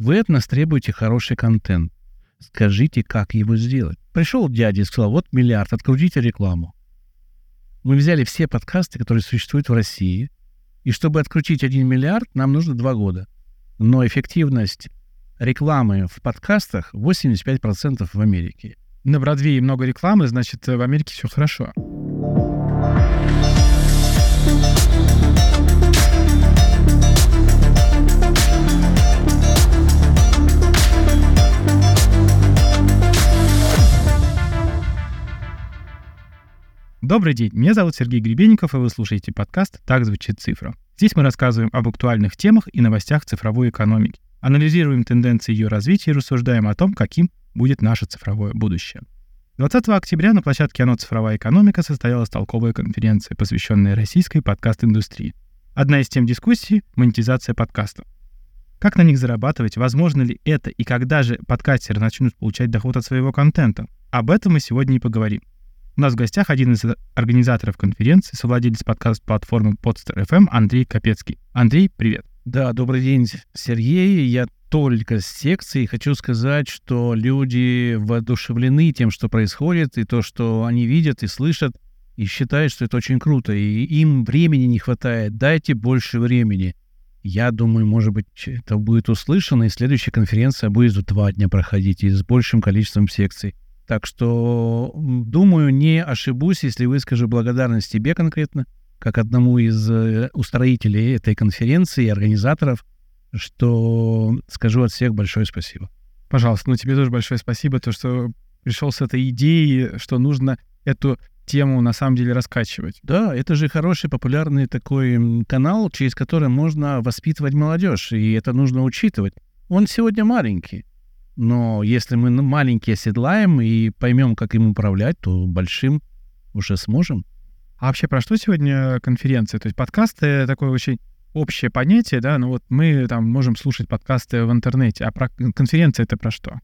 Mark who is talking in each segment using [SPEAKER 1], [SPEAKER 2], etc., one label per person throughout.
[SPEAKER 1] Вы от нас требуете хороший контент. Скажите, как его сделать. Пришел дядя и сказал, вот миллиард, открутите рекламу. Мы взяли все подкасты, которые существуют в России, и чтобы открутить 1 миллиард, нам нужно 2 года. Но эффективность рекламы в подкастах 85% в Америке.
[SPEAKER 2] На Бродвее много рекламы, значит, в Америке все хорошо. Добрый день, меня зовут Сергей Гребенников, и вы слушаете подкаст «Так звучит цифра». Здесь мы рассказываем об актуальных темах и новостях цифровой экономики, анализируем тенденции ее развития и рассуждаем о том, каким будет наше цифровое будущее. 20 октября на площадке «Оно. Цифровая экономика» состоялась толковая конференция, посвященная российской подкаст-индустрии. Одна из тем дискуссии — монетизация подкастов. Как на них зарабатывать, возможно ли это и когда же подкастеры начнут получать доход от своего контента? Об этом мы сегодня и поговорим. У нас в гостях один из организаторов конференции, совладелец подкаст-платформы Podster FM Андрей Капецкий. Андрей, привет.
[SPEAKER 1] Да, добрый день, Сергей. Я только с секции. Хочу сказать, что люди воодушевлены тем, что происходит, и то, что они видят и слышат, и считают, что это очень круто. И им времени не хватает. Дайте больше времени. Я думаю, может быть, это будет услышано, и следующая конференция будет два дня проходить и с большим количеством секций. Так что, думаю, не ошибусь, если выскажу благодарность тебе конкретно, как одному из э, устроителей этой конференции и организаторов, что скажу от всех большое спасибо.
[SPEAKER 2] Пожалуйста, ну тебе тоже большое спасибо, то, что пришел с этой идеей, что нужно эту тему на самом деле раскачивать.
[SPEAKER 1] Да, это же хороший, популярный такой канал, через который можно воспитывать молодежь, и это нужно учитывать. Он сегодня маленький, но если мы маленькие оседлаем и поймем, как им управлять, то большим уже сможем.
[SPEAKER 2] А вообще про что сегодня конференция? То есть подкасты — такое очень общее понятие, да, ну вот мы там можем слушать подкасты в интернете, а про конференция — это про что?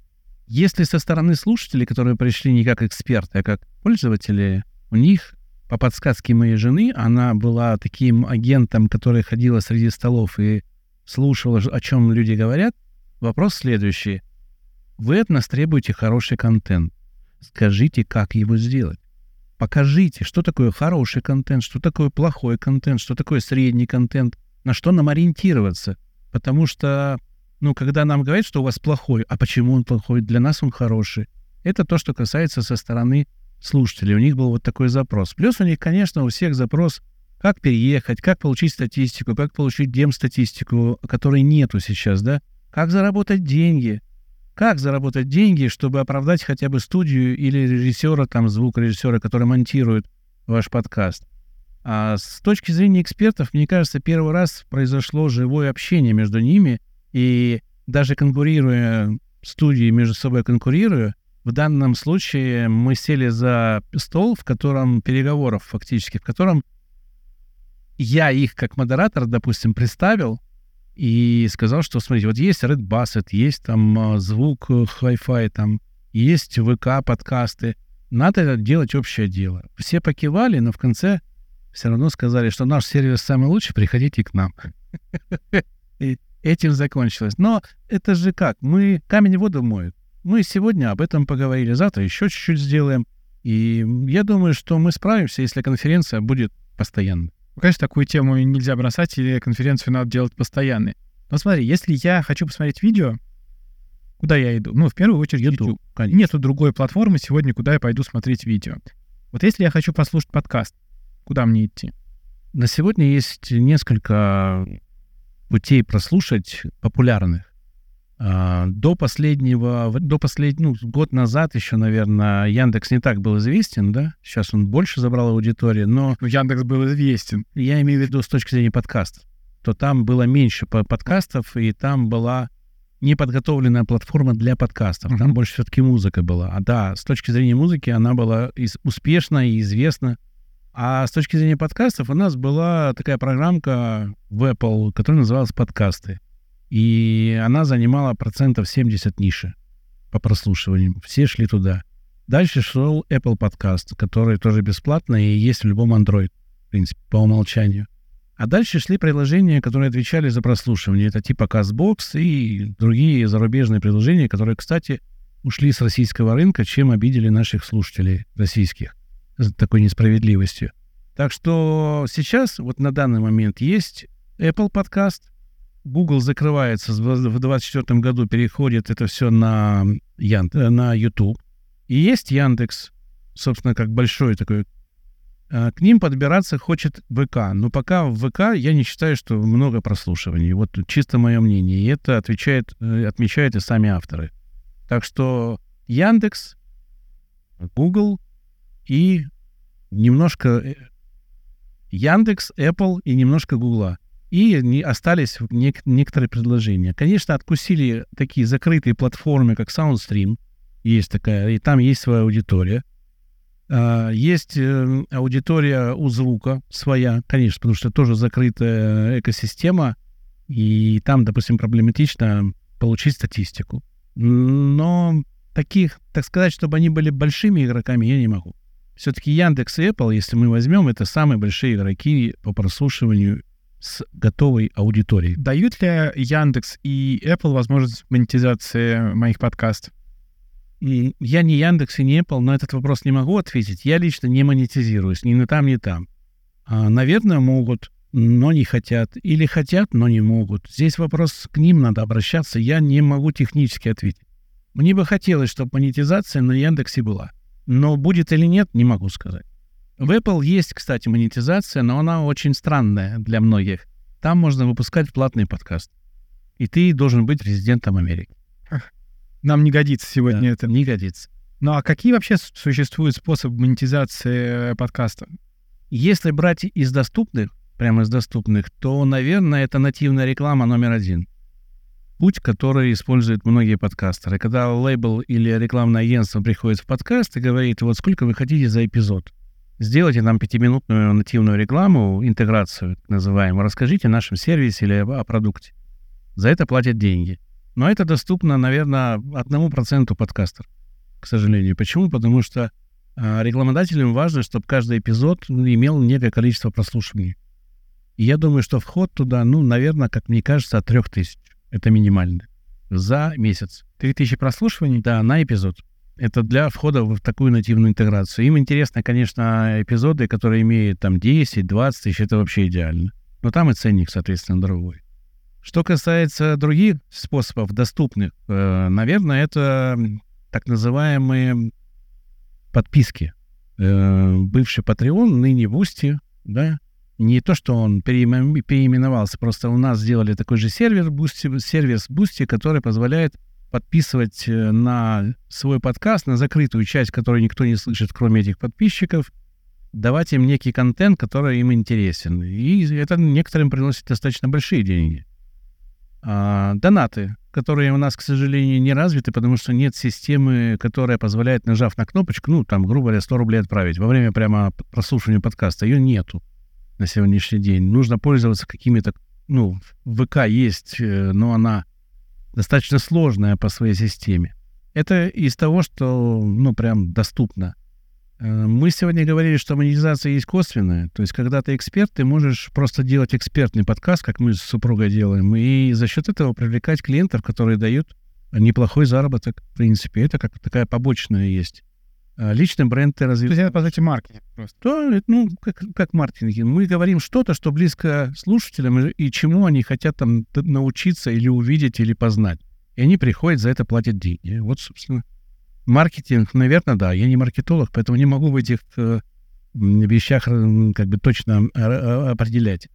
[SPEAKER 1] Если со стороны слушателей, которые пришли не как эксперты, а как пользователи, у них по подсказке моей жены, она была таким агентом, который ходила среди столов и слушала, о чем люди говорят. Вопрос следующий. Вы от нас требуете хороший контент. Скажите, как его сделать. Покажите, что такое хороший контент, что такое плохой контент, что такое средний контент, на что нам ориентироваться. Потому что, ну, когда нам говорят, что у вас плохой, а почему он плохой, для нас он хороший, это то, что касается со стороны слушателей. У них был вот такой запрос. Плюс у них, конечно, у всех запрос, как переехать, как получить статистику, как получить демстатистику, которой нету сейчас, да, как заработать деньги, как заработать деньги, чтобы оправдать хотя бы студию или режиссера, там, звукорежиссера, который монтирует ваш подкаст. А с точки зрения экспертов, мне кажется, первый раз произошло живое общение между ними, и даже конкурируя, студии между собой конкурируя, в данном случае мы сели за стол, в котором переговоров фактически, в котором я их как модератор, допустим, представил, и сказал, что, смотрите, вот есть Red Basset, есть там а, звук Hi-Fi, там есть ВК подкасты. Надо делать общее дело. Все покивали, но в конце все равно сказали, что наш сервис самый лучший, приходите к нам. И этим закончилось. Но это же как? Мы камень в воду моют. Мы сегодня об этом поговорили, завтра еще чуть-чуть сделаем. И я думаю, что мы справимся, если конференция будет постоянной.
[SPEAKER 2] Ну, конечно, такую тему нельзя бросать, или конференцию надо делать постоянной. Но смотри, если я хочу посмотреть видео, куда я иду? Ну, в первую очередь YouTube. Конечно. Нету другой платформы сегодня, куда я пойду смотреть видео. Вот если я хочу послушать подкаст, куда мне идти?
[SPEAKER 1] На сегодня есть несколько путей прослушать популярных. А, до последнего, до последнего, ну, год назад еще, наверное, Яндекс не так был известен, да? Сейчас он больше забрал аудитории, но...
[SPEAKER 2] Ну, Яндекс был известен.
[SPEAKER 1] Я имею в виду с точки зрения подкастов. То там было меньше подкастов, и там была неподготовленная платформа для подкастов. Там больше все-таки музыка была. А да, с точки зрения музыки она была успешна и известна. А с точки зрения подкастов у нас была такая программка в Apple, которая называлась «Подкасты». И она занимала процентов 70 ниши по прослушиванию. Все шли туда. Дальше шел Apple Podcast, который тоже бесплатный и есть в любом Android, в принципе, по умолчанию. А дальше шли приложения, которые отвечали за прослушивание. Это типа CastBox и другие зарубежные приложения, которые, кстати, ушли с российского рынка, чем обидели наших слушателей российских с такой несправедливостью. Так что сейчас, вот на данный момент, есть Apple подкаст, Google закрывается в 2024 году, переходит это все на, Ян... на YouTube. И есть Яндекс, собственно, как большой такой Э, к ним подбираться хочет ВК. Но пока в ВК я не считаю, что много прослушиваний. Вот чисто мое мнение. И это отвечает, э, отмечают и сами авторы. Так что Яндекс, Google и немножко э, Яндекс, Apple и немножко Гугла. И не, остались нек- некоторые предложения. Конечно, откусили такие закрытые платформы, как SoundStream. Есть такая, и там есть своя аудитория. А, есть э, аудитория у звука своя, конечно, потому что тоже закрытая экосистема, и там, допустим, проблематично получить статистику. Но таких, так сказать, чтобы они были большими игроками, я не могу. Все-таки Яндекс и Apple, если мы возьмем, это самые большие игроки по прослушиванию с готовой аудиторией.
[SPEAKER 2] Дают ли Яндекс и Apple возможность монетизации моих подкастов?
[SPEAKER 1] И я не Яндекс и не Apple, на этот вопрос не могу ответить. Я лично не монетизируюсь ни на там, ни там. А, наверное, могут, но не хотят. Или хотят, но не могут. Здесь вопрос к ним надо обращаться. Я не могу технически ответить. Мне бы хотелось, чтобы монетизация на Яндексе была. Но будет или нет, не могу сказать. В Apple есть, кстати, монетизация, но она очень странная для многих. Там можно выпускать платный подкаст. И ты должен быть резидентом Америки.
[SPEAKER 2] Нам не годится сегодня да, это.
[SPEAKER 1] Не годится.
[SPEAKER 2] Ну а какие вообще существуют способы монетизации э, подкаста?
[SPEAKER 1] Если брать из доступных, прямо из доступных, то, наверное, это нативная реклама номер один. Путь, который используют многие подкастеры. Когда лейбл или рекламное агентство приходит в подкаст и говорит, вот сколько вы хотите за эпизод, сделайте нам пятиминутную нативную рекламу, интеграцию, так называемую, расскажите о нашем сервисе или о продукте. За это платят деньги. Но это доступно, наверное, одному проценту подкастер, к сожалению. Почему? Потому что э, рекламодателям важно, чтобы каждый эпизод имел некое количество прослушиваний. И я думаю, что вход туда, ну, наверное, как мне кажется, от трех тысяч. Это минимально. За месяц.
[SPEAKER 2] Три тысячи прослушиваний?
[SPEAKER 1] Да, на эпизод. Это для входа в такую нативную интеграцию. Им интересно, конечно, эпизоды, которые имеют там 10-20 тысяч, это вообще идеально. Но там и ценник, соответственно, другой. Что касается других способов, доступных, э, наверное, это так называемые подписки. Э, бывший Patreon, ныне Boosty, да, не то, что он переименовался, просто у нас сделали такой же сервер, Boosty, сервис Boosty, который позволяет подписывать э, на свой подкаст, на закрытую часть, которую никто не слышит, кроме этих подписчиков, давать им некий контент, который им интересен. И это некоторым приносит достаточно большие деньги а, донаты, которые у нас, к сожалению, не развиты, потому что нет системы, которая позволяет, нажав на кнопочку, ну, там, грубо говоря, 100 рублей отправить во время прямо прослушивания подкаста. Ее нету на сегодняшний день. Нужно пользоваться какими-то, ну, ВК есть, э, но она достаточно сложная по своей системе. Это из того, что, ну, прям доступно. Э, мы сегодня говорили, что монетизация есть косвенная. То есть, когда ты эксперт, ты можешь просто делать экспертный подкаст, как мы с супругой делаем, и за счет этого привлекать клиентов, которые дают неплохой заработок. В принципе, это как такая побочная есть. А личный бренд ты развиваешь.
[SPEAKER 2] То есть это, по сути, маркетинг просто.
[SPEAKER 1] Да, ну, как, как маркетинг. Мы говорим что-то, что близко слушателям, и чему они хотят там научиться или увидеть, или познать. И они приходят, за это платят деньги. Вот, собственно, Маркетинг, наверное, да. Я не маркетолог, поэтому не могу в этих э, вещах как бы точно э, э, определять.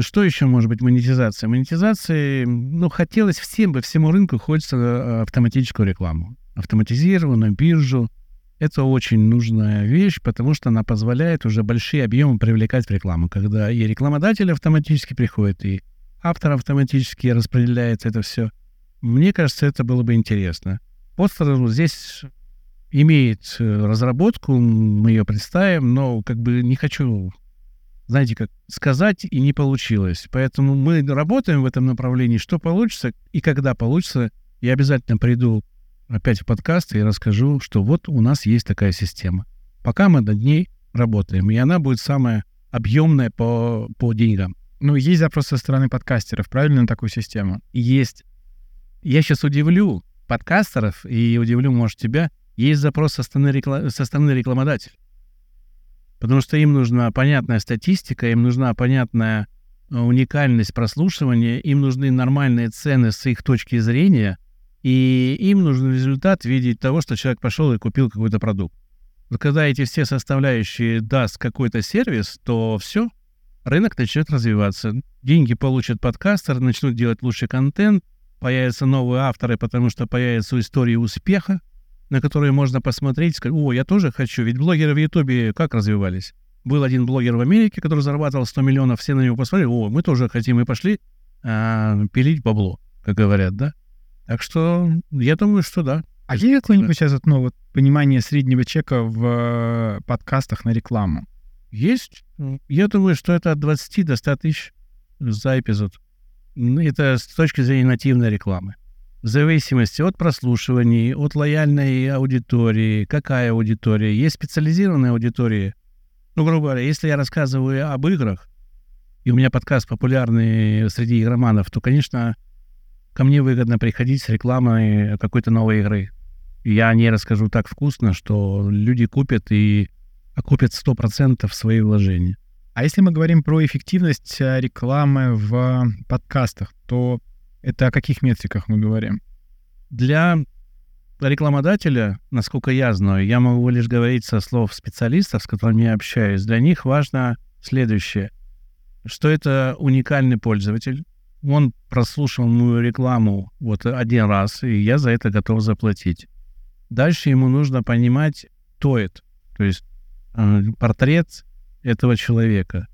[SPEAKER 1] Что еще может быть монетизация? Монетизация, ну, хотелось всем бы, всему рынку хочется автоматическую рекламу. Автоматизированную биржу. Это очень нужная вещь, потому что она позволяет уже большие объемы привлекать в рекламу, когда и рекламодатель автоматически приходит, и автор автоматически распределяет это все. Мне кажется, это было бы интересно. Постер здесь имеет э, разработку, мы ее представим, но как бы не хочу, знаете, как сказать, и не получилось. Поэтому мы работаем в этом направлении. Что получится и когда получится, я обязательно приду опять в подкаст и расскажу, что вот у нас есть такая система. Пока мы над ней работаем, и она будет самая объемное по, по деньгам.
[SPEAKER 2] Ну, есть запрос со стороны подкастеров, правильно, на такую систему?
[SPEAKER 1] Есть. Я сейчас удивлю подкастеров и удивлю, может, тебя. Есть запрос со стороны, рекла... со стороны рекламодателя. Потому что им нужна понятная статистика, им нужна понятная э, уникальность прослушивания, им нужны нормальные цены с их точки зрения, и им нужен результат в виде того, что человек пошел и купил какой-то продукт. Вот когда эти все составляющие даст какой-то сервис, то все, рынок начнет развиваться. Деньги получат подкастеры, начнут делать лучший контент, появятся новые авторы, потому что появятся истории успеха, на которые можно посмотреть, сказать, о, я тоже хочу. Ведь блогеры в Ютубе как развивались? Был один блогер в Америке, который зарабатывал 100 миллионов, все на него посмотрели, о, мы тоже хотим, и пошли а, пилить бабло, как говорят, да? Так что я думаю, что да.
[SPEAKER 2] А есть какое-нибудь сейчас ну, вот, понимание среднего чека в э, подкастах на рекламу?
[SPEAKER 1] Есть. Я думаю, что это от 20 до 100 тысяч за эпизод. Это с точки зрения нативной рекламы. В зависимости от прослушиваний, от лояльной аудитории, какая аудитория. Есть специализированные аудитории. Ну, грубо говоря, если я рассказываю об играх, и у меня подкаст популярный среди игроманов, то, конечно, ко мне выгодно приходить с рекламой какой-то новой игры. Я о ней расскажу так вкусно, что люди купят и окупят 100% свои вложения.
[SPEAKER 2] А если мы говорим про эффективность э, рекламы в подкастах, то это о каких метриках мы говорим?
[SPEAKER 1] Для рекламодателя, насколько я знаю, я могу лишь говорить со слов специалистов, с которыми я общаюсь. Для них важно следующее, что это уникальный пользователь. Он прослушал мою рекламу вот один раз, и я за это готов заплатить. Дальше ему нужно понимать, кто это. То есть э, портрет этого человека.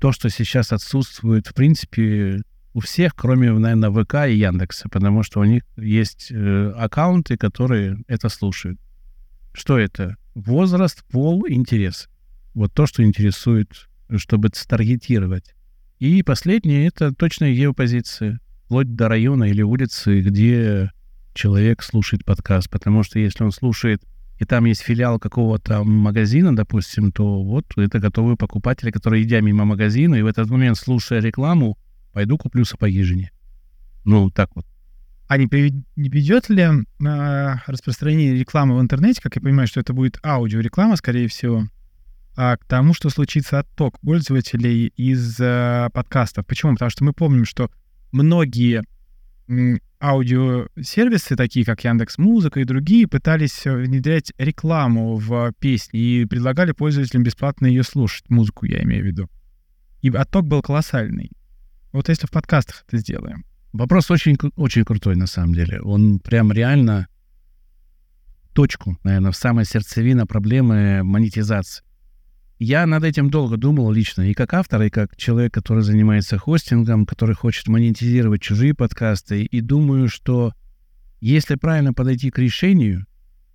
[SPEAKER 1] То, что сейчас отсутствует, в принципе, у всех, кроме, наверное, ВК и Яндекса, потому что у них есть э, аккаунты, которые это слушают. Что это? Возраст, пол, интерес. Вот то, что интересует, чтобы старгетировать. И последнее — это точная геопозиция, вплоть до района или улицы, где человек слушает подкаст. Потому что если он слушает и там есть филиал какого-то магазина, допустим, то вот это готовые покупатели, которые, идя мимо магазина, и в этот момент, слушая рекламу, пойду куплю сапоги жене. Ну, так вот.
[SPEAKER 2] А не, ведет ли э, распространение рекламы в интернете, как я понимаю, что это будет аудиореклама, скорее всего, к тому, что случится отток пользователей из э, подкастов? Почему? Потому что мы помним, что многие аудиосервисы, такие как Яндекс Музыка и другие, пытались э, внедрять рекламу в песни и предлагали пользователям бесплатно ее слушать, музыку я имею в виду. И отток был колоссальный. Вот если в подкастах это сделаем.
[SPEAKER 1] Вопрос очень, очень крутой, на самом деле. Он прям реально точку, наверное, в самой сердцевина проблемы монетизации. Я над этим долго думал лично, и как автор, и как человек, который занимается хостингом, который хочет монетизировать чужие подкасты, и думаю, что если правильно подойти к решению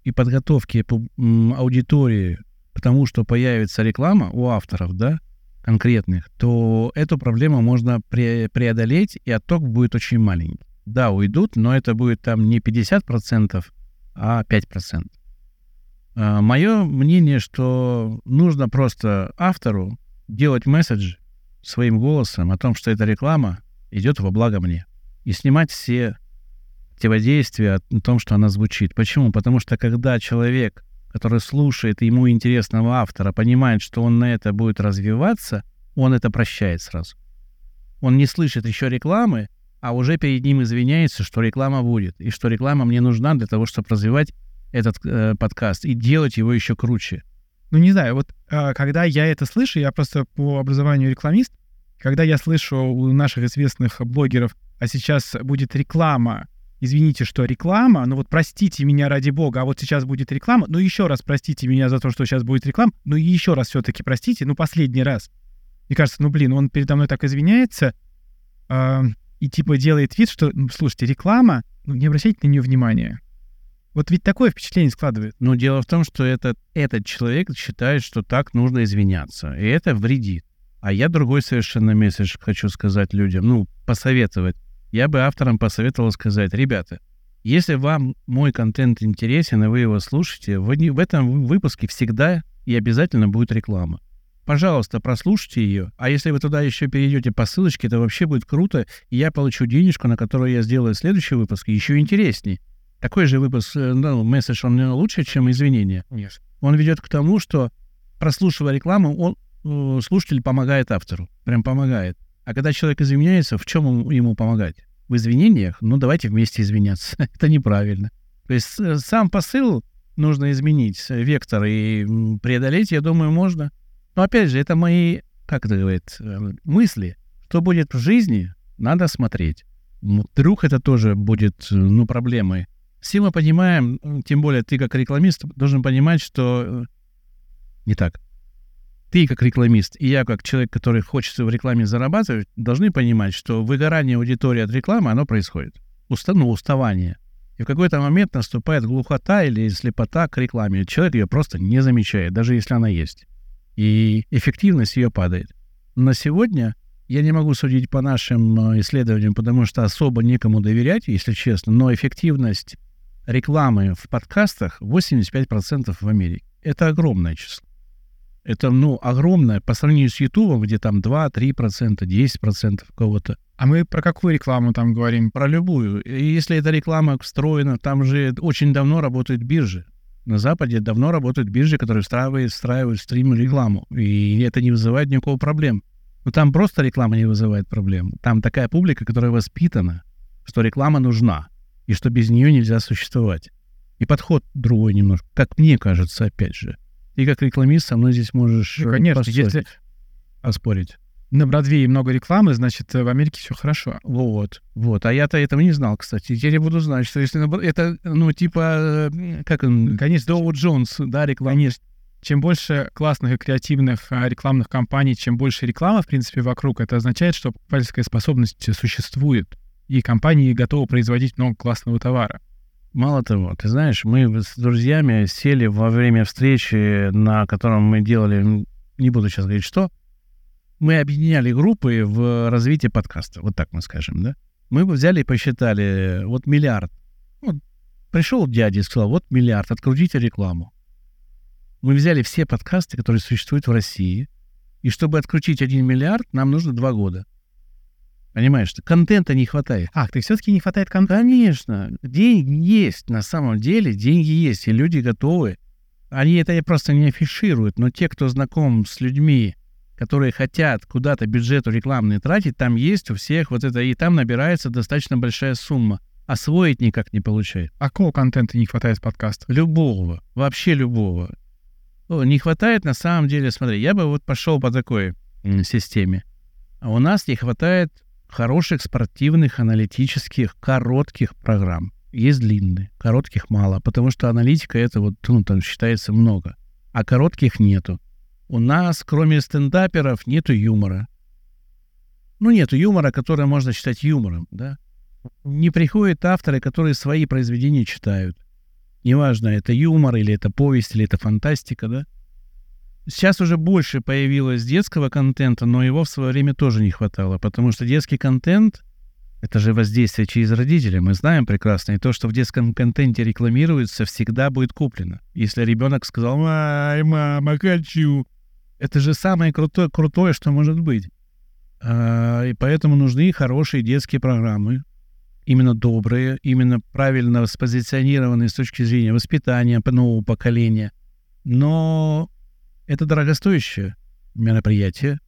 [SPEAKER 1] и подготовке аудитории к тому, что появится реклама у авторов, да, конкретных, то эту проблему можно пре преодолеть, и отток будет очень маленький. Да, уйдут, но это будет там не 50%, а 5%. А, Мое мнение, что нужно просто автору делать месседж своим голосом о том, что эта реклама идет во благо мне. И снимать все противодействия о том, что она звучит. Почему? Потому что когда человек, который слушает ему интересного автора, понимает, что он на это будет развиваться, он это прощает сразу. Он не слышит еще рекламы, а уже перед ним извиняется, что реклама будет, и что реклама мне нужна для того, чтобы развивать этот э, подкаст и делать его еще круче.
[SPEAKER 2] Ну, не знаю, вот э, когда я это слышу, я просто по образованию рекламист, когда я слышу у наших известных блогеров, а сейчас будет реклама, извините, что реклама, ну вот простите меня ради бога, а вот сейчас будет реклама, ну еще раз простите меня за то, что сейчас будет реклама, ну еще раз все-таки простите, ну последний раз. Мне кажется, ну блин, он передо мной так извиняется э, и типа делает вид, что, ну, слушайте, реклама, ну не обращайте на нее внимания. Вот ведь такое впечатление складывает.
[SPEAKER 1] Но дело в том, что этот, этот человек считает, что так нужно извиняться. И это вредит. А я другой совершенно месседж хочу сказать людям, ну, посоветовать. Я бы авторам посоветовал сказать, ребята, если вам мой контент интересен, и вы его слушаете, в, в этом выпуске всегда и обязательно будет реклама. пожалуйста, прослушайте ее. А если вы туда еще перейдете по ссылочке, это вообще будет круто, и я получу денежку, на которую я сделаю следующий выпуск, еще интересней. Такой же выпуск, э, ну, месседж, он лучше, чем извинения.
[SPEAKER 2] Конечно.
[SPEAKER 1] Он ведет к тому, что, прослушивая рекламу, он, э, слушатель помогает автору. Прям помогает. А когда человек извиняется, в чем ему помогать? В извинениях? Ну, давайте вместе извиняться. это неправильно. То есть э, сам посыл нужно изменить, вектор, и преодолеть, я думаю, можно. Но опять же, это мои, как это говорит, э, мысли. Что будет в жизни, надо смотреть. Вдруг это тоже будет, э, ну, проблемой. Все мы понимаем, тем более ты как рекламист должен понимать, что э, не так. Ты как рекламист и я как человек, который хочет в рекламе зарабатывать, должны понимать, что выгорание аудитории от рекламы, оно происходит. Уста, ну, уставание. И в какой-то момент наступает глухота или слепота к рекламе. Человек ее просто не замечает, даже если она есть и эффективность ее падает. На сегодня я не могу судить по нашим э, исследованиям, потому что особо некому доверять, если честно, но эффективность рекламы в подкастах 85% в Америке. Это огромное число. Это, ну, огромное по сравнению с Ютубом, где там 2-3%, 10% кого-то.
[SPEAKER 2] А мы про какую рекламу там говорим?
[SPEAKER 1] Про любую. И если эта реклама встроена, там же очень давно работают биржи на Западе давно работают биржи, которые встраивают, встраивают стрим рекламу, и это не вызывает никакого проблем. Но там просто реклама не вызывает проблем. Там такая публика, которая воспитана, что реклама нужна, и что без нее нельзя существовать. И подход другой немножко, как мне кажется, опять же. И как рекламист со мной здесь можешь
[SPEAKER 2] ну, конечно, если
[SPEAKER 1] оспорить
[SPEAKER 2] на Бродвее много рекламы, значит, в Америке все хорошо.
[SPEAKER 1] Вот, вот. А я-то этого не знал, кстати. Теперь я буду знать, что если это, ну, типа, э, как он,
[SPEAKER 2] конечно, Доу Джонс, да, реклама. Конечно. Чем больше классных и креативных а, рекламных кампаний, чем больше рекламы, в принципе, вокруг, это означает, что покупательская способность существует, и компании готовы производить много классного товара.
[SPEAKER 1] Мало того, ты знаешь, мы с друзьями сели во время встречи, на котором мы делали, не буду сейчас говорить что, мы объединяли группы в развитии подкаста, вот так мы скажем, да? Мы бы взяли и посчитали, вот миллиард. Вот пришел дядя и сказал, вот миллиард, открутите рекламу. Мы взяли все подкасты, которые существуют в России, и чтобы открутить один миллиард, нам нужно два года. Понимаешь, что контента не хватает.
[SPEAKER 2] Ах, ты все-таки не хватает контента?
[SPEAKER 1] Конечно. Деньги есть. На самом деле деньги есть, и люди готовы. Они это просто не афишируют, но те, кто знаком с людьми, которые хотят куда-то бюджету рекламный тратить, там есть у всех вот это, и там набирается достаточно большая сумма. Освоить никак не получает.
[SPEAKER 2] А какого контента не хватает в подкаст?
[SPEAKER 1] Любого. Вообще любого. Не хватает на самом деле, смотри, я бы вот пошел по такой системе. А у нас не хватает хороших спортивных, аналитических, коротких программ. Есть длинные, коротких мало, потому что аналитика это вот, ну, там считается много, а коротких нету. У нас, кроме стендаперов, нету юмора. Ну, нету юмора, который можно считать юмором, да. Не приходят авторы, которые свои произведения читают. Неважно, это юмор, или это повесть, или это фантастика, да. Сейчас уже больше появилось детского контента, но его в свое время тоже не хватало, потому что детский контент — это же воздействие через родителей. Мы знаем прекрасно, и то, что в детском контенте рекламируется, всегда будет куплено. Если ребенок сказал «Ай, мама, хочу», это же самое крутое, крутое, что может быть. А, и поэтому нужны хорошие детские программы, именно добрые, именно правильно спозиционированные с точки зрения воспитания нового поколения. Но это дорогостоящее мероприятие.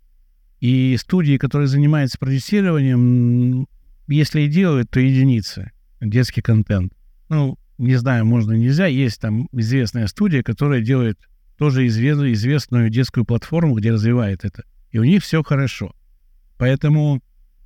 [SPEAKER 1] И студии, которые занимаются продюсированием, если и делают, то единицы. Детский контент. Ну, не знаю, можно, нельзя. Есть там известная студия, которая делает тоже известную детскую платформу, где развивает это. И у них все хорошо. Поэтому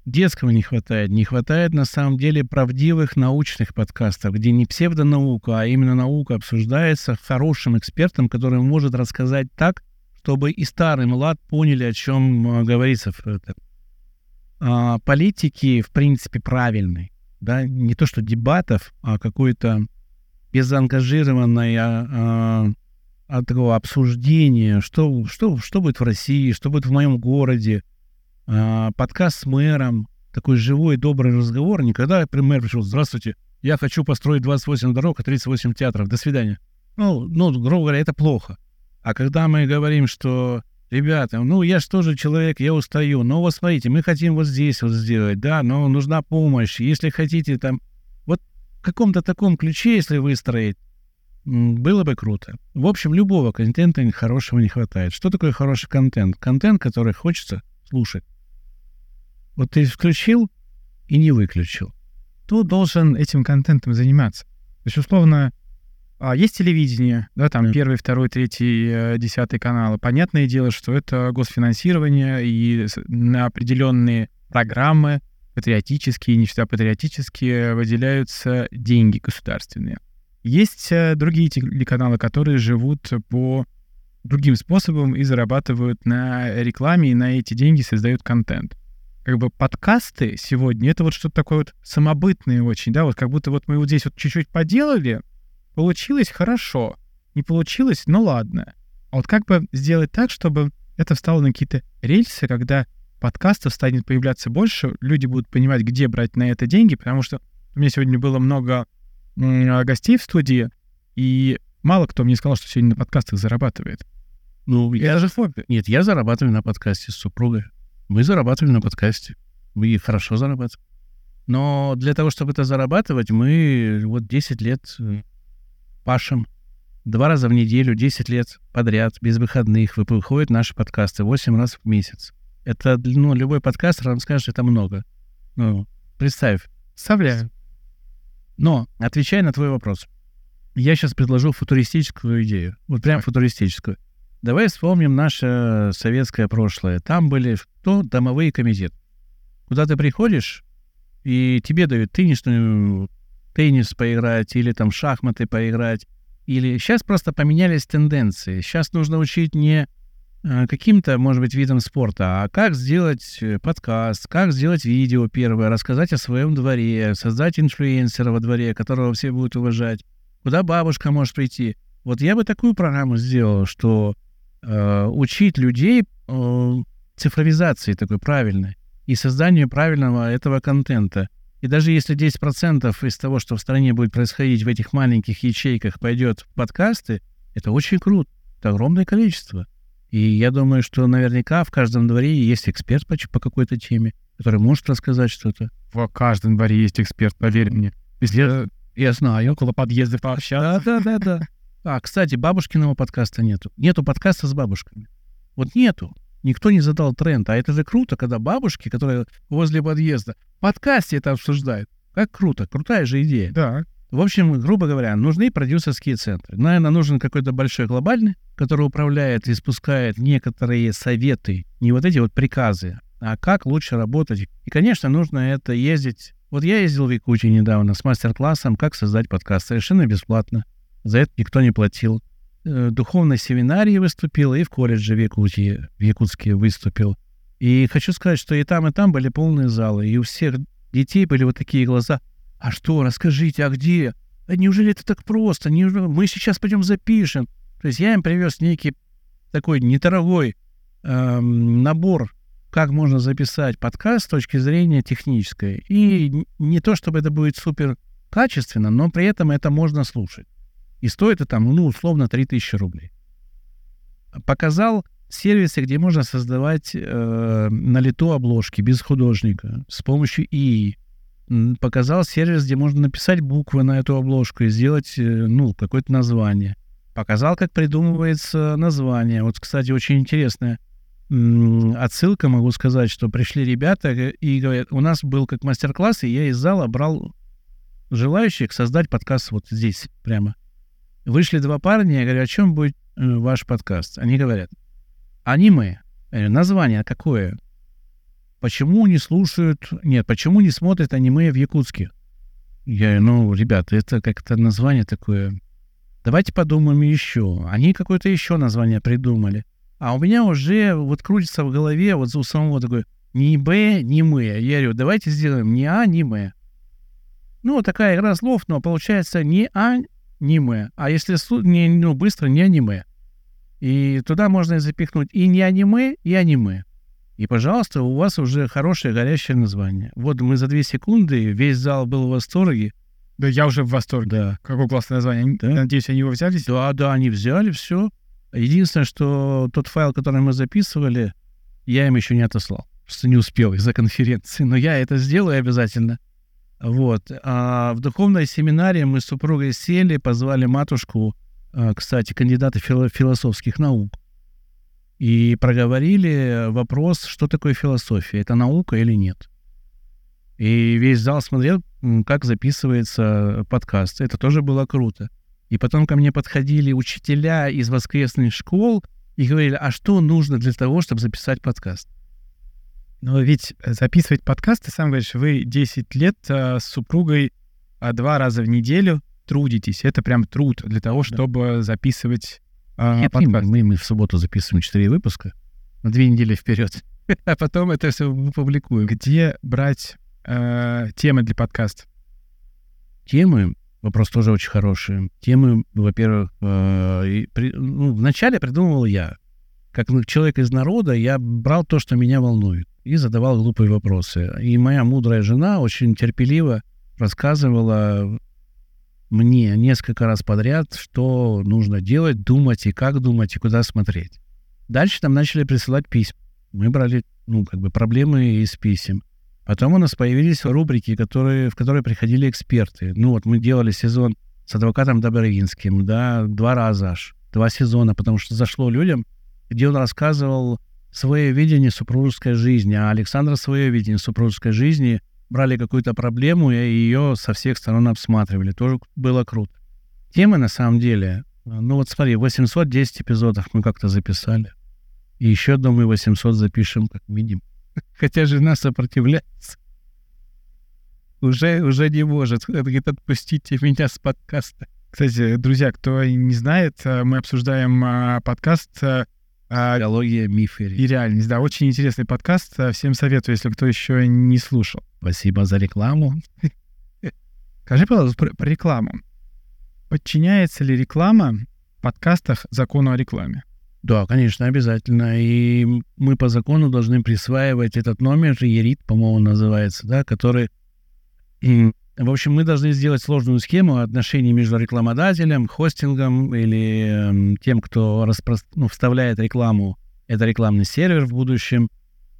[SPEAKER 1] детского не хватает. Не хватает на самом деле правдивых научных подкастов, где не псевдонаука, а именно наука обсуждается хорошим экспертом, который может рассказать так, чтобы и старый, и млад поняли, о чем а, говорится в этом. А, политики, в принципе, правильные. Да? Не то, что дебатов, а какой-то безангажированной а, а, от такого обсуждения, что, что, что будет в России, что будет в моем городе, а, подкаст с мэром, такой живой, добрый разговор. Никогда мэр пришел, здравствуйте, я хочу построить 28 дорог и 38 театров, до свидания. Ну, ну, грубо говоря, это плохо. А когда мы говорим, что ребята, ну я же тоже человек, я устаю, но вот смотрите, мы хотим вот здесь вот сделать, да, но нужна помощь, если хотите там, вот в каком-то таком ключе, если выстроить, было бы круто. В общем, любого контента хорошего не хватает. Что такое хороший контент? Контент, который хочется слушать. Вот ты включил и не выключил.
[SPEAKER 2] Кто должен этим контентом заниматься? То есть, условно, а есть телевидение, да, там первый, второй, третий, э, десятый каналы. Понятное дело, что это госфинансирование и на определенные программы патриотические, не всегда патриотические, выделяются деньги государственные. Есть э, другие телеканалы, которые живут по другим способам и зарабатывают на рекламе, и на эти деньги создают контент. Как бы подкасты сегодня — это вот что-то такое вот самобытное очень, да, вот как будто вот мы вот здесь вот чуть-чуть поделали, Получилось хорошо, не получилось, ну ладно. А вот как бы сделать так, чтобы это встало на какие-то рельсы, когда подкастов станет появляться больше, люди будут понимать, где брать на это деньги, потому что у меня сегодня было много гостей в студии, и мало кто мне сказал, что сегодня на подкастах зарабатывает.
[SPEAKER 1] Ну, я, я же хобби. Нет, я зарабатываю на подкасте с супругой. Мы зарабатываем на подкасте. Мы хорошо зарабатываем. Но для того, чтобы это зарабатывать, мы вот 10 лет э, пашем два раза в неделю, 10 лет подряд, без выходных, выходят наши подкасты 8 раз в месяц. Это, ну, любой подкастер вам скажет, это много. Ну, представь.
[SPEAKER 2] Вставляю.
[SPEAKER 1] Но, отвечая на твой вопрос, я сейчас предложу футуристическую идею. Вот прям футуристическую. Давай вспомним наше советское прошлое. Там были что? Домовые комитеты. Куда ты приходишь, и тебе дают теннисную теннис поиграть или там шахматы поиграть. Или сейчас просто поменялись тенденции. Сейчас нужно учить не э, каким-то, может быть, видом спорта, а как сделать э, подкаст, как сделать видео первое, рассказать о своем дворе, создать инфлюенсера во дворе, которого все будут уважать, куда бабушка может прийти. Вот я бы такую программу сделал, что э, учить людей э, цифровизации такой правильной и созданию правильного этого контента. И даже если 10% из того, что в стране будет происходить в этих маленьких ячейках, пойдет в подкасты, это очень круто. Это огромное количество. И я думаю, что наверняка в каждом дворе есть эксперт по, по какой-то теме, который может рассказать что-то.
[SPEAKER 2] В каждом дворе есть эксперт, поверь мне.
[SPEAKER 1] Если я, я знаю.
[SPEAKER 2] Около подъезда пообщаться.
[SPEAKER 1] Да, да, да, да. А, кстати, бабушкиного подкаста нету. Нету подкаста с бабушками. Вот нету никто не задал тренд. А это же круто, когда бабушки, которые возле подъезда, в подкасте это обсуждают. Как круто, крутая же идея.
[SPEAKER 2] Да.
[SPEAKER 1] В общем, грубо говоря, нужны продюсерские центры. Наверное, нужен какой-то большой глобальный, который управляет и спускает некоторые советы, не вот эти вот приказы, а как лучше работать. И, конечно, нужно это ездить. Вот я ездил в Якутию недавно с мастер-классом «Как создать подкаст» совершенно бесплатно. За это никто не платил. Э, духовной семинарии выступил, и в колледже в Якутии, в Якутске выступил. И хочу сказать, что и там, и там были полные залы, и у всех детей были вот такие глаза. А что, расскажите, а где? А неужели это так просто? Неужели... Мы сейчас пойдем запишем. То есть я им привез некий такой недорогой эм, набор, как можно записать подкаст с точки зрения технической. И не то, чтобы это будет супер качественно, но при этом это можно слушать. И стоит это, ну, условно, 3000 рублей. Показал сервисы, где можно создавать э, на лету обложки без художника с помощью ИИ. Показал сервис, где можно написать буквы на эту обложку и сделать, э, ну, какое-то название. Показал, как придумывается название. Вот, кстати, очень интересная отсылка, могу сказать, что пришли ребята и говорят, у нас был как мастер-класс, и я из зала брал желающих создать подкаст вот здесь прямо. Вышли два парня, я говорю, о чем будет э, ваш подкаст? Они говорят, аниме. Я говорю, название какое? Почему не слушают, нет, почему не смотрят аниме в Якутске? Я говорю, ну, ребята, это как-то название такое. Давайте подумаем еще. Они какое-то еще название придумали. А у меня уже вот крутится в голове вот у самого такой ни Б, ни Мы. Я говорю, давайте сделаем не А, ни М. Ну, такая игра слов, но получается не А, аниме. А если не, ну, быстро, не аниме. И туда можно запихнуть и не аниме, и аниме. И, пожалуйста, у вас уже хорошее горящее название. Вот мы за две секунды, весь зал был в восторге.
[SPEAKER 2] Да я уже в восторге.
[SPEAKER 1] Да.
[SPEAKER 2] Какое классное название. Да. Надеюсь, они его взяли?
[SPEAKER 1] Да, да, они взяли все. Единственное, что тот файл, который мы записывали, я им еще не отослал. Просто не успел из-за конференции. Но я это сделаю обязательно. Вот. А в духовной семинаре мы с супругой сели, позвали матушку, а, кстати, кандидата фило- философских наук, и проговорили вопрос, что такое философия, это наука или нет. И весь зал смотрел, как записывается подкаст. Это тоже было круто. И потом ко мне подходили учителя из воскресных школ и говорили, а что нужно для того, чтобы записать подкаст?
[SPEAKER 2] Но ведь записывать подкаст, ты сам говоришь, вы 10 лет а, с супругой а, два раза в неделю трудитесь. Это прям труд для того, чтобы да. записывать
[SPEAKER 1] а, Нет, подкаст. Мы, мы в субботу записываем 4 выпуска на две недели вперед, а потом это все публикуем.
[SPEAKER 2] Где брать э, темы для подкаста?
[SPEAKER 1] Темы Вопрос тоже очень хороший. Темы, во-первых, э, при, ну, вначале придумывал я. Как человек из народа, я брал то, что меня волнует, и задавал глупые вопросы. И моя мудрая жена очень терпеливо рассказывала мне несколько раз подряд, что нужно делать, думать, и как думать, и куда смотреть. Дальше там начали присылать письма. Мы брали, ну, как бы проблемы из писем. Потом у нас появились рубрики, которые, в которые приходили эксперты. Ну вот мы делали сезон с адвокатом Добровинским, да, два раза аж, два сезона, потому что зашло людям, где он рассказывал свое видение супружеской жизни, а Александр свое видение супружеской жизни брали какую-то проблему и ее со всех сторон обсматривали. Тоже было круто. Темы, на самом деле, ну вот смотри, 810 эпизодов мы как-то записали. И еще, думаю, 800 запишем, как видим. Хотя жена сопротивляется. Уже, уже не может. Говорит, отпустите меня с подкаста.
[SPEAKER 2] Кстати, друзья, кто не знает, э, мы обсуждаем а, подкаст
[SPEAKER 1] «Биология, мифы
[SPEAKER 2] и реальность». Да, очень интересный подкаст. Всем советую, если кто еще не слушал.
[SPEAKER 1] Спасибо за рекламу.
[SPEAKER 2] Скажи, пожалуйста, про, про рекламу. Подчиняется ли реклама в подкастах закону о рекламе?
[SPEAKER 1] Да, конечно, обязательно. И мы по закону должны присваивать этот номер, ЕРИТ, по-моему, называется, да, который... В общем, мы должны сделать сложную схему отношений между рекламодателем, хостингом или э, тем, кто распро... ну, вставляет рекламу, это рекламный сервер в будущем,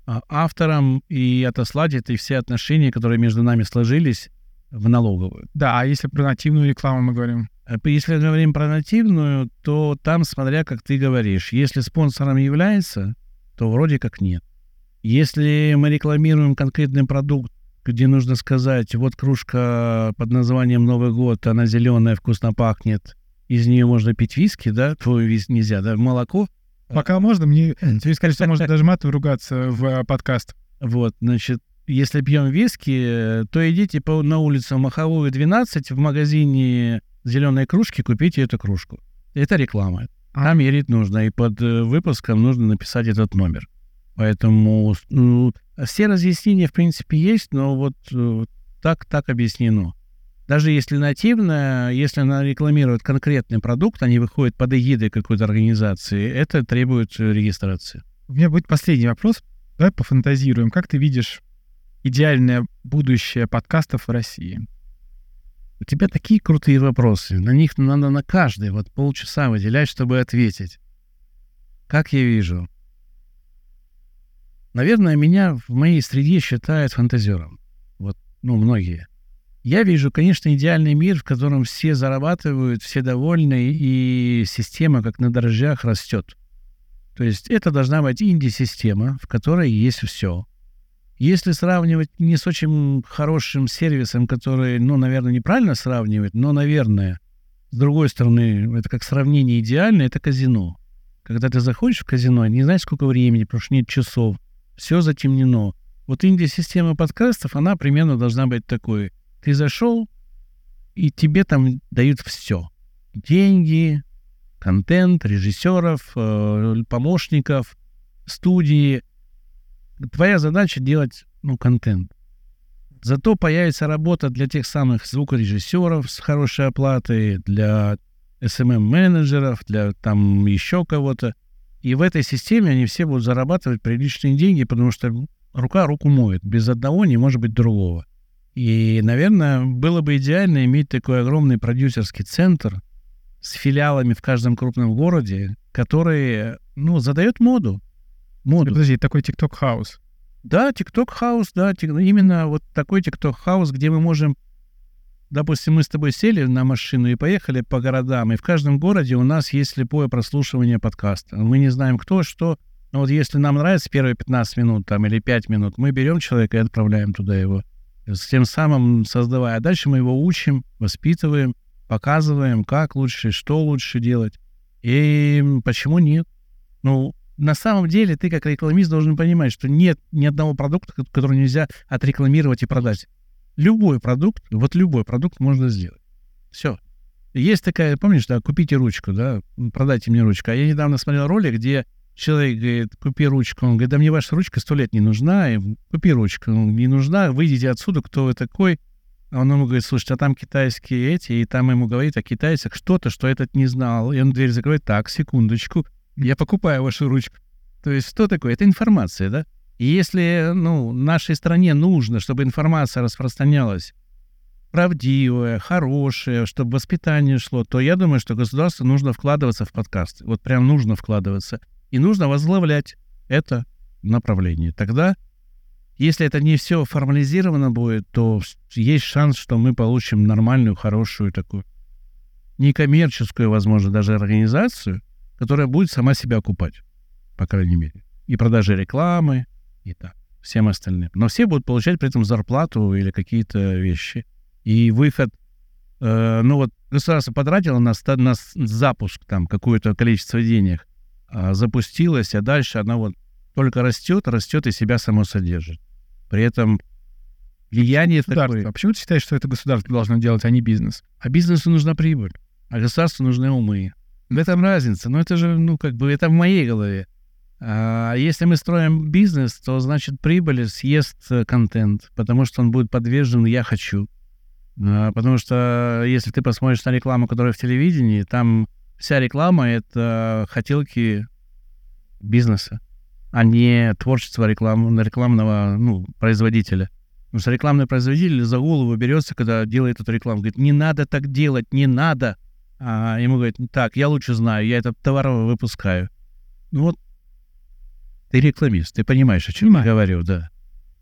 [SPEAKER 1] а, автором и отослать эти все отношения, которые между нами сложились, в налоговую.
[SPEAKER 2] Да, а если про нативную рекламу мы говорим?
[SPEAKER 1] Э, если говорим про нативную, то там, смотря как ты говоришь, если спонсором является, то вроде как нет. Если мы рекламируем конкретный продукт, где нужно сказать, вот кружка под названием Новый год, она зеленая, вкусно пахнет, из нее можно пить виски, да, твой виски нельзя, да, молоко.
[SPEAKER 2] Пока можно, мне тебе сказали, что можно даже матом ругаться в э, подкаст.
[SPEAKER 1] Вот, значит, если пьем виски, то идите по, на улицу Маховую 12 в магазине зеленой кружки, купите эту кружку. Это реклама. А. Там мерить нужно, и под э, выпуском нужно написать этот номер. Поэтому ну, все разъяснения, в принципе, есть, но вот э, так, так объяснено. Даже если нативно, если она рекламирует конкретный продукт, они выходят под эгидой какой-то организации, это требует э, регистрации.
[SPEAKER 2] У меня будет последний вопрос. Давай пофантазируем. Как ты видишь идеальное будущее подкастов в России?
[SPEAKER 1] У тебя такие крутые вопросы. На них надо на каждый вот полчаса выделять, чтобы ответить. Как я вижу? Наверное, меня в моей среде считают фантазером. Вот, ну, многие. Я вижу, конечно, идеальный мир, в котором все зарабатывают, все довольны, и система, как на дрожжах, растет. То есть это должна быть инди-система, в которой есть все. Если сравнивать не с очень хорошим сервисом, который, ну, наверное, неправильно сравнивать, но, наверное, с другой стороны, это как сравнение идеальное, это казино. Когда ты заходишь в казино, не знаешь, сколько времени, потому что нет часов, все затемнено. Вот Индия-система подкастов, она примерно должна быть такой. Ты зашел, и тебе там дают все. Деньги, контент, режиссеров, э, помощников, студии – твоя задача делать ну, контент. Зато появится работа для тех самых звукорежиссеров с хорошей оплатой, для SMM-менеджеров, для там еще кого-то. И в этой системе они все будут зарабатывать приличные деньги, потому что рука руку моет. Без одного не может быть другого. И, наверное, было бы идеально иметь такой огромный продюсерский центр с филиалами в каждом крупном городе, который, ну, задает моду. Моду.
[SPEAKER 2] Подожди, такой TikTok house.
[SPEAKER 1] Да, TikTok house, да, именно вот такой TikTok house, где мы можем допустим, мы с тобой сели на машину и поехали по городам, и в каждом городе у нас есть слепое прослушивание подкаста. Мы не знаем, кто, что, но вот если нам нравится первые 15 минут там, или 5 минут, мы берем человека и отправляем туда его. С тем самым создавая. А дальше мы его учим, воспитываем, показываем, как лучше, что лучше делать. И почему нет? Ну, на самом деле ты как рекламист должен понимать, что нет ни одного продукта, который нельзя отрекламировать и продать любой продукт, вот любой продукт можно сделать. Все. Есть такая, помнишь, да, купите ручку, да, продайте мне ручку. А я недавно смотрел ролик, где человек говорит, купи ручку. Он говорит, да мне ваша ручка сто лет не нужна, и купи ручку. Он, не нужна, выйдите отсюда, кто вы такой. А он ему говорит, слушайте, а там китайские эти, и там ему говорит о китайцах что-то, что этот не знал. И он дверь закрывает, так, секундочку, я покупаю вашу ручку. То есть что такое? Это информация, да? И если ну, нашей стране нужно, чтобы информация распространялась правдивая, хорошая, чтобы воспитание шло, то я думаю, что государству нужно вкладываться в подкасты. Вот прям нужно вкладываться. И нужно возглавлять это направление. Тогда, если это не все формализировано будет, то есть шанс, что мы получим нормальную, хорошую такую, некоммерческую, возможно, даже организацию, которая будет сама себя окупать, по крайней мере. И продажи рекламы, и так, всем остальным. Но все будут получать при этом зарплату или какие-то вещи. И выход, э, ну вот государство потратило на, на запуск там какое-то количество денег, а запустилось, а дальше она вот только растет, растет и себя само содержит. При этом влияние такое...
[SPEAKER 2] А почему ты считаешь, что это государство должно делать, а не бизнес?
[SPEAKER 1] А бизнесу нужна прибыль, а государству нужны умы. В этом разница. Но это же, ну, как бы, это в моей голове. А если мы строим бизнес, то значит прибыль съест э, контент, потому что он будет подвержен «я хочу». А, потому что если ты посмотришь на рекламу, которая в телевидении, там вся реклама — это хотелки бизнеса, а не творчество реклам, рекламного ну, производителя. Потому что рекламный производитель за голову берется, когда делает эту рекламу. Говорит, не надо так делать, не надо. А ему говорит, так, я лучше знаю, я этот товар выпускаю. Ну вот ты рекламист, ты понимаешь, о чем Понимаю. я говорю, да.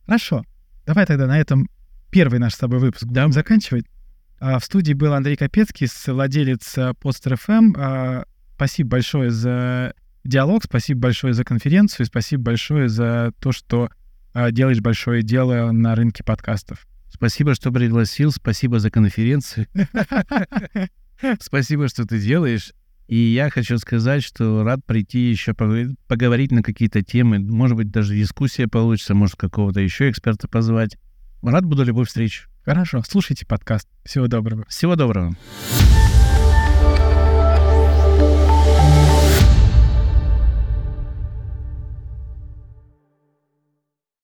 [SPEAKER 2] Хорошо. Давай тогда на этом первый наш с тобой выпуск будем заканчивать. А, в студии был Андрей Капецкий, владелец Podster FM. А, спасибо большое за диалог, спасибо большое за конференцию, спасибо большое за то, что а, делаешь большое дело на рынке подкастов.
[SPEAKER 1] Спасибо, что пригласил, спасибо за конференцию. Спасибо, что ты делаешь. И я хочу сказать, что рад прийти еще поговорить на какие-то темы. Может быть, даже дискуссия получится, может, какого-то еще эксперта позвать. Рад буду любой встрече.
[SPEAKER 2] Хорошо, слушайте подкаст. Всего доброго.
[SPEAKER 1] Всего доброго.